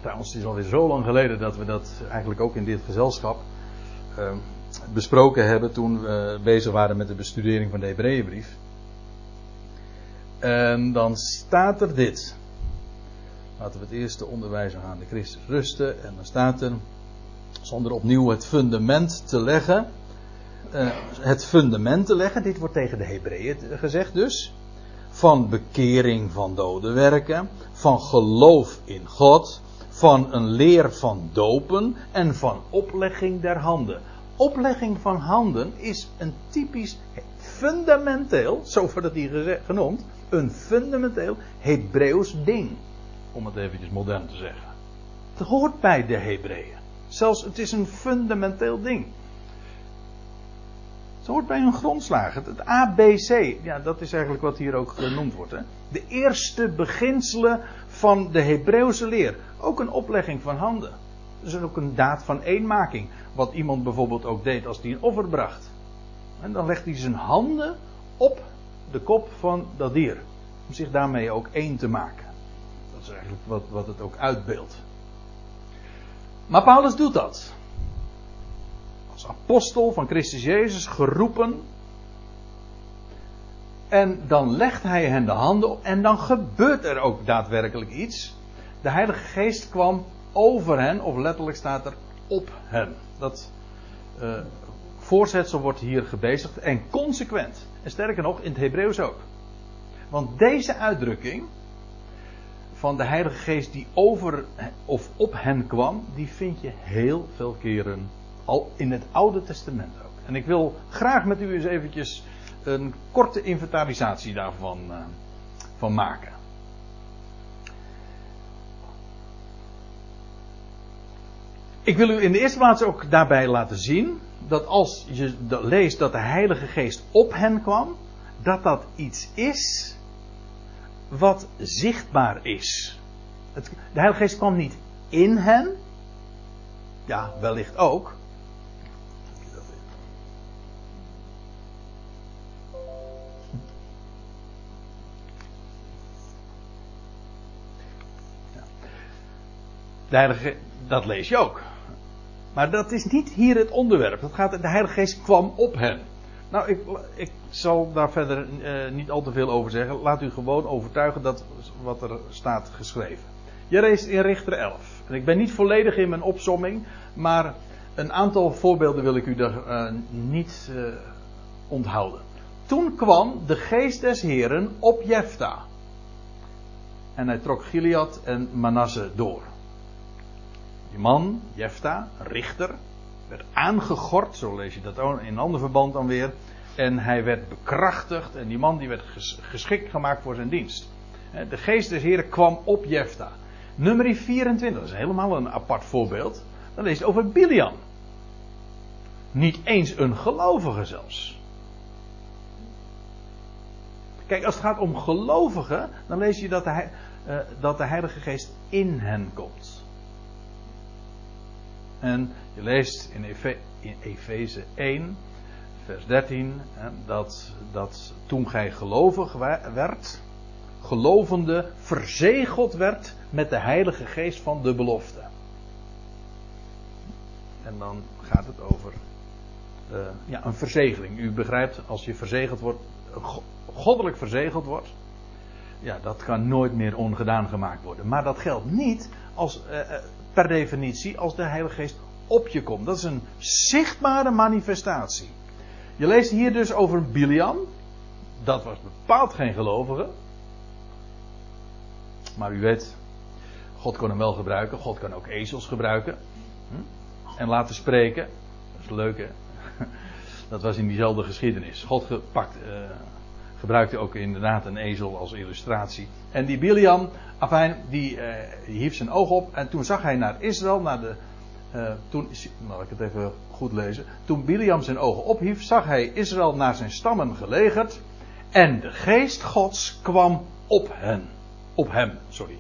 Trouwens, het is alweer zo lang geleden dat we dat eigenlijk ook in dit gezelschap uh, besproken hebben toen we bezig waren met de bestudering van de Hebreeënbrief. En dan staat er dit. Laten we het eerste onderwijs aan de Christus rusten. En dan staat er, zonder opnieuw het fundament te leggen. Uh, het fundament te leggen, dit wordt tegen de Hebreeën gezegd dus. Van bekering van dode werken. Van geloof in God. Van een leer van dopen. En van oplegging der handen. Oplegging van handen is een typisch fundamenteel, zo wordt het hier genoemd, een fundamenteel Hebreeuws ding. Om het eventjes modern te zeggen. Het hoort bij de Hebreeën. Zelfs het is een fundamenteel ding. Het hoort bij hun grondslagen. Het ABC, ja, dat is eigenlijk wat hier ook genoemd wordt. Hè? De eerste beginselen van de Hebreeuwse leer. Ook een oplegging van handen. Dus ook een daad van eenmaking. Wat iemand bijvoorbeeld ook deed als hij een offer bracht. En dan legt hij zijn handen op de kop van dat dier. om zich daarmee ook één te maken. Dat is eigenlijk wat, wat het ook uitbeeldt. Maar Paulus doet dat. Als apostel van Christus Jezus geroepen. En dan legt hij hen de handen op en dan gebeurt er ook daadwerkelijk iets. De Heilige Geest kwam over hen, of letterlijk staat er op hen. Dat uh, voorzetsel wordt hier gebezigd en consequent. En sterker nog, in het Hebreeuws ook. Want deze uitdrukking van de Heilige Geest die over of op hen kwam, die vind je heel veel keren al in het Oude Testament ook. En ik wil graag met u eens eventjes een korte inventarisatie daarvan uh, van maken. Ik wil u in de eerste plaats ook daarbij laten zien dat als je leest dat de Heilige Geest op hen kwam, dat dat iets is wat zichtbaar is. De Heilige Geest kwam niet in hen, ja, wellicht ook. De Heilige, dat lees je ook. Maar dat is niet hier het onderwerp. Dat gaat, de Heilige Geest kwam op hen. Nou, ik, ik zal daar verder uh, niet al te veel over zeggen. Laat u gewoon overtuigen dat wat er staat geschreven. Je leest in Richter 11. En ik ben niet volledig in mijn opsomming, maar een aantal voorbeelden wil ik u daar uh, niet uh, onthouden. Toen kwam de geest des Heren op Jefta. En hij trok Gilead en Manasse door. Die man, Jefta, richter, werd aangegord, zo lees je dat in een ander verband dan weer. En hij werd bekrachtigd en die man die werd geschikt gemaakt voor zijn dienst. De geest des Heren kwam op Jefta. Nummer 24, dat is helemaal een apart voorbeeld. Dan lees je over Bilian. Niet eens een gelovige zelfs. Kijk, als het gaat om gelovigen, dan lees je dat de, uh, dat de Heilige Geest in hen komt. En je leest in, Efe, in Efeze 1, vers 13, dat, dat toen gij gelovig werd, gelovende verzegeld werd met de Heilige Geest van de belofte. En dan gaat het over uh, ja, een verzegeling. U begrijpt, als je verzegeld wordt, goddelijk verzegeld wordt, ja, dat kan nooit meer ongedaan gemaakt worden. Maar dat geldt niet als, uh, per definitie als de Heilige Geest op je komt. Dat is een zichtbare manifestatie. Je leest hier dus over Biliam. Dat was bepaald geen gelovige. Maar u weet, God kon hem wel gebruiken. God kan ook ezels gebruiken. Hm? En laten spreken. Dat is leuk hè. Dat was in diezelfde geschiedenis. God gepakt, uh, gebruikte ook inderdaad een ezel als illustratie. En die Biliam, afijn, die, uh, hief zijn oog op. En toen zag hij naar Israël, naar de uh, toen, laat ik het even goed lezen. Toen Biliam zijn ogen ophief, zag hij Israël naar zijn stammen gelegerd. En de geest Gods kwam op hen. Op hem, sorry.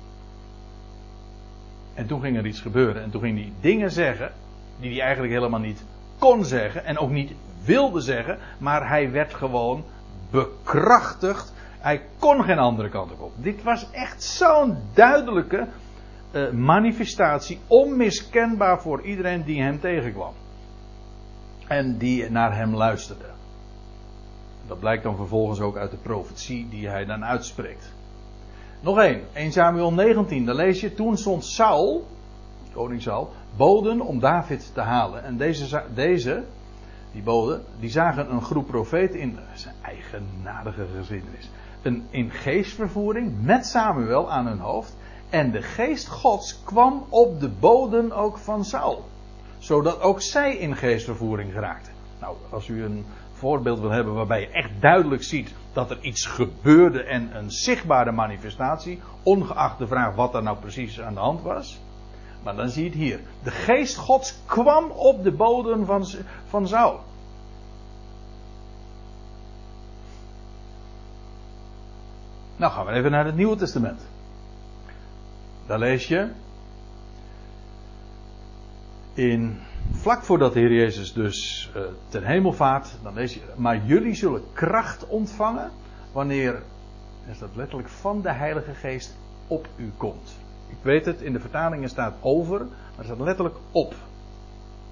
En toen ging er iets gebeuren. En toen ging hij dingen zeggen. die hij eigenlijk helemaal niet kon zeggen. En ook niet wilde zeggen. Maar hij werd gewoon bekrachtigd. Hij kon geen andere kant op. Dit was echt zo'n duidelijke uh, manifestatie onmiskenbaar voor iedereen die hem tegenkwam. En die naar hem luisterde. Dat blijkt dan vervolgens ook uit de profetie die hij dan uitspreekt. Nog één, 1 Samuel 19, daar lees je, toen stond Saul, koning Saul, boden om David te halen. En deze, deze die boden, die zagen een groep profeten in, zijn eigenaardige geschiedenis, een in geestvervoering met Samuel aan hun hoofd. En de geest Gods kwam op de boden ook van Saul. Zodat ook zij in geestvervoering geraakten. Nou, als u een voorbeeld wil hebben waarbij je echt duidelijk ziet dat er iets gebeurde en een zichtbare manifestatie, ongeacht de vraag wat er nou precies aan de hand was. Maar dan zie je het hier. De geest Gods kwam op de bodem van, van Saul. Nou gaan we even naar het Nieuwe Testament. Daar lees je. In, vlak voordat de Heer Jezus dus uh, ten hemel vaart, dan lees je. Maar jullie zullen kracht ontvangen wanneer Er staat letterlijk van de Heilige Geest op u komt. Ik weet het, in de vertalingen staat over, maar er staat letterlijk op.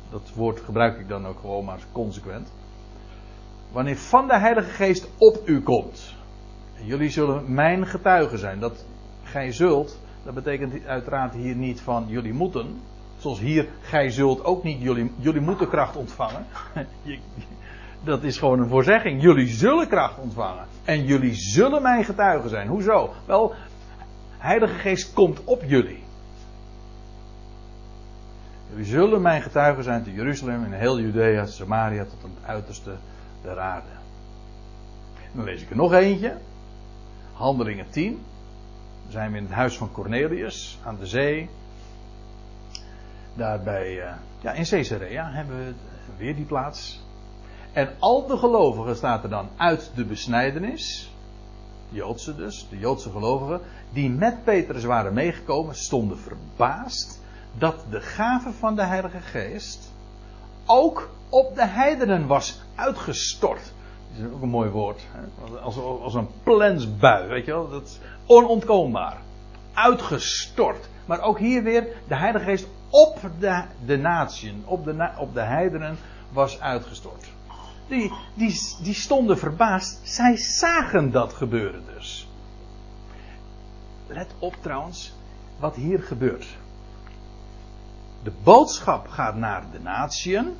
Dat woord gebruik ik dan ook gewoon maar consequent. Wanneer van de Heilige Geest op u komt. En jullie zullen mijn getuigen zijn. Dat gij zult, dat betekent uiteraard hier niet van jullie moeten. Zoals hier, gij zult ook niet jullie, jullie moeten kracht ontvangen. Dat is gewoon een voorzegging. Jullie zullen kracht ontvangen. En jullie zullen mijn getuigen zijn. Hoezo? Wel, Heilige Geest komt op jullie. Jullie zullen mijn getuigen zijn te Jeruzalem, in heel Judea, Samaria, tot het uiterste der aarde. Dan lees ik er nog eentje. Handelingen 10. Dan zijn we in het huis van Cornelius aan de zee. Daarbij, uh, ja, in Caesarea hebben we weer die plaats. En al de gelovigen staat er dan uit de besnijdenis. Joodse dus, de Joodse gelovigen, die met Petrus waren meegekomen, stonden verbaasd dat de gave van de Heilige Geest ook op de heidenen was uitgestort. Dat is ook een mooi woord. Hè? Als, als een plensbui, weet je wel. Dat onontkoombaar. Uitgestort. Maar ook hier weer de Heilige Geest op de, de natieën, op de, op de heidenen was uitgestort. Die, die, stonden verbaasd. Zij zagen dat gebeuren dus. Let op trouwens wat hier gebeurt. De boodschap gaat naar de natieën.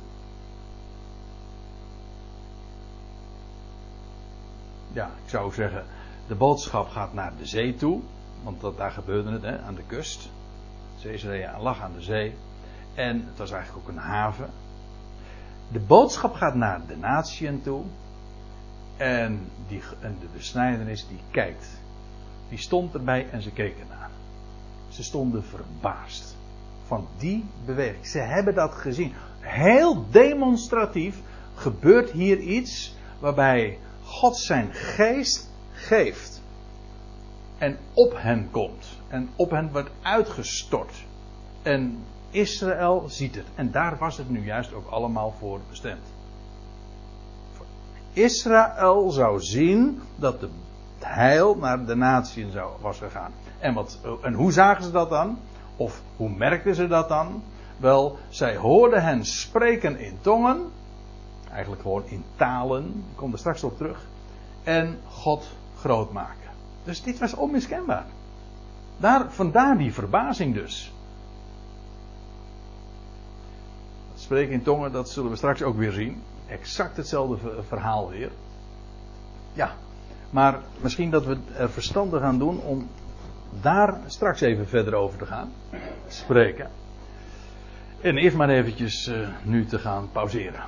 Ja, ik zou zeggen, de boodschap gaat naar de zee toe. Want dat, daar gebeurde het, hè, aan de kust. Caesarea lag aan de zee. En het was eigenlijk ook een haven. De boodschap gaat naar de natieën toe. En, die, en de besnijdenis die kijkt. Die stond erbij en ze keken naar. Ze stonden verbaasd. Van die beweging. Ze hebben dat gezien. Heel demonstratief gebeurt hier iets waarbij God zijn geest geeft. En op hen komt. En op hen wordt uitgestort. En Israël ziet het. En daar was het nu juist ook allemaal voor bestemd. Israël zou zien dat het heil naar de natie zou, was gegaan. En, wat, en hoe zagen ze dat dan? Of hoe merkten ze dat dan? Wel, zij hoorden hen spreken in tongen. Eigenlijk gewoon in talen. Ik kom er straks op terug. En God groot maken. Dus dit was onmiskenbaar. Daar, vandaar die verbazing dus. Spreken in tongen, dat zullen we straks ook weer zien. Exact hetzelfde verhaal weer. Ja, maar misschien dat we er verstandig aan doen om daar straks even verder over te gaan spreken. En eerst maar eventjes uh, nu te gaan pauzeren.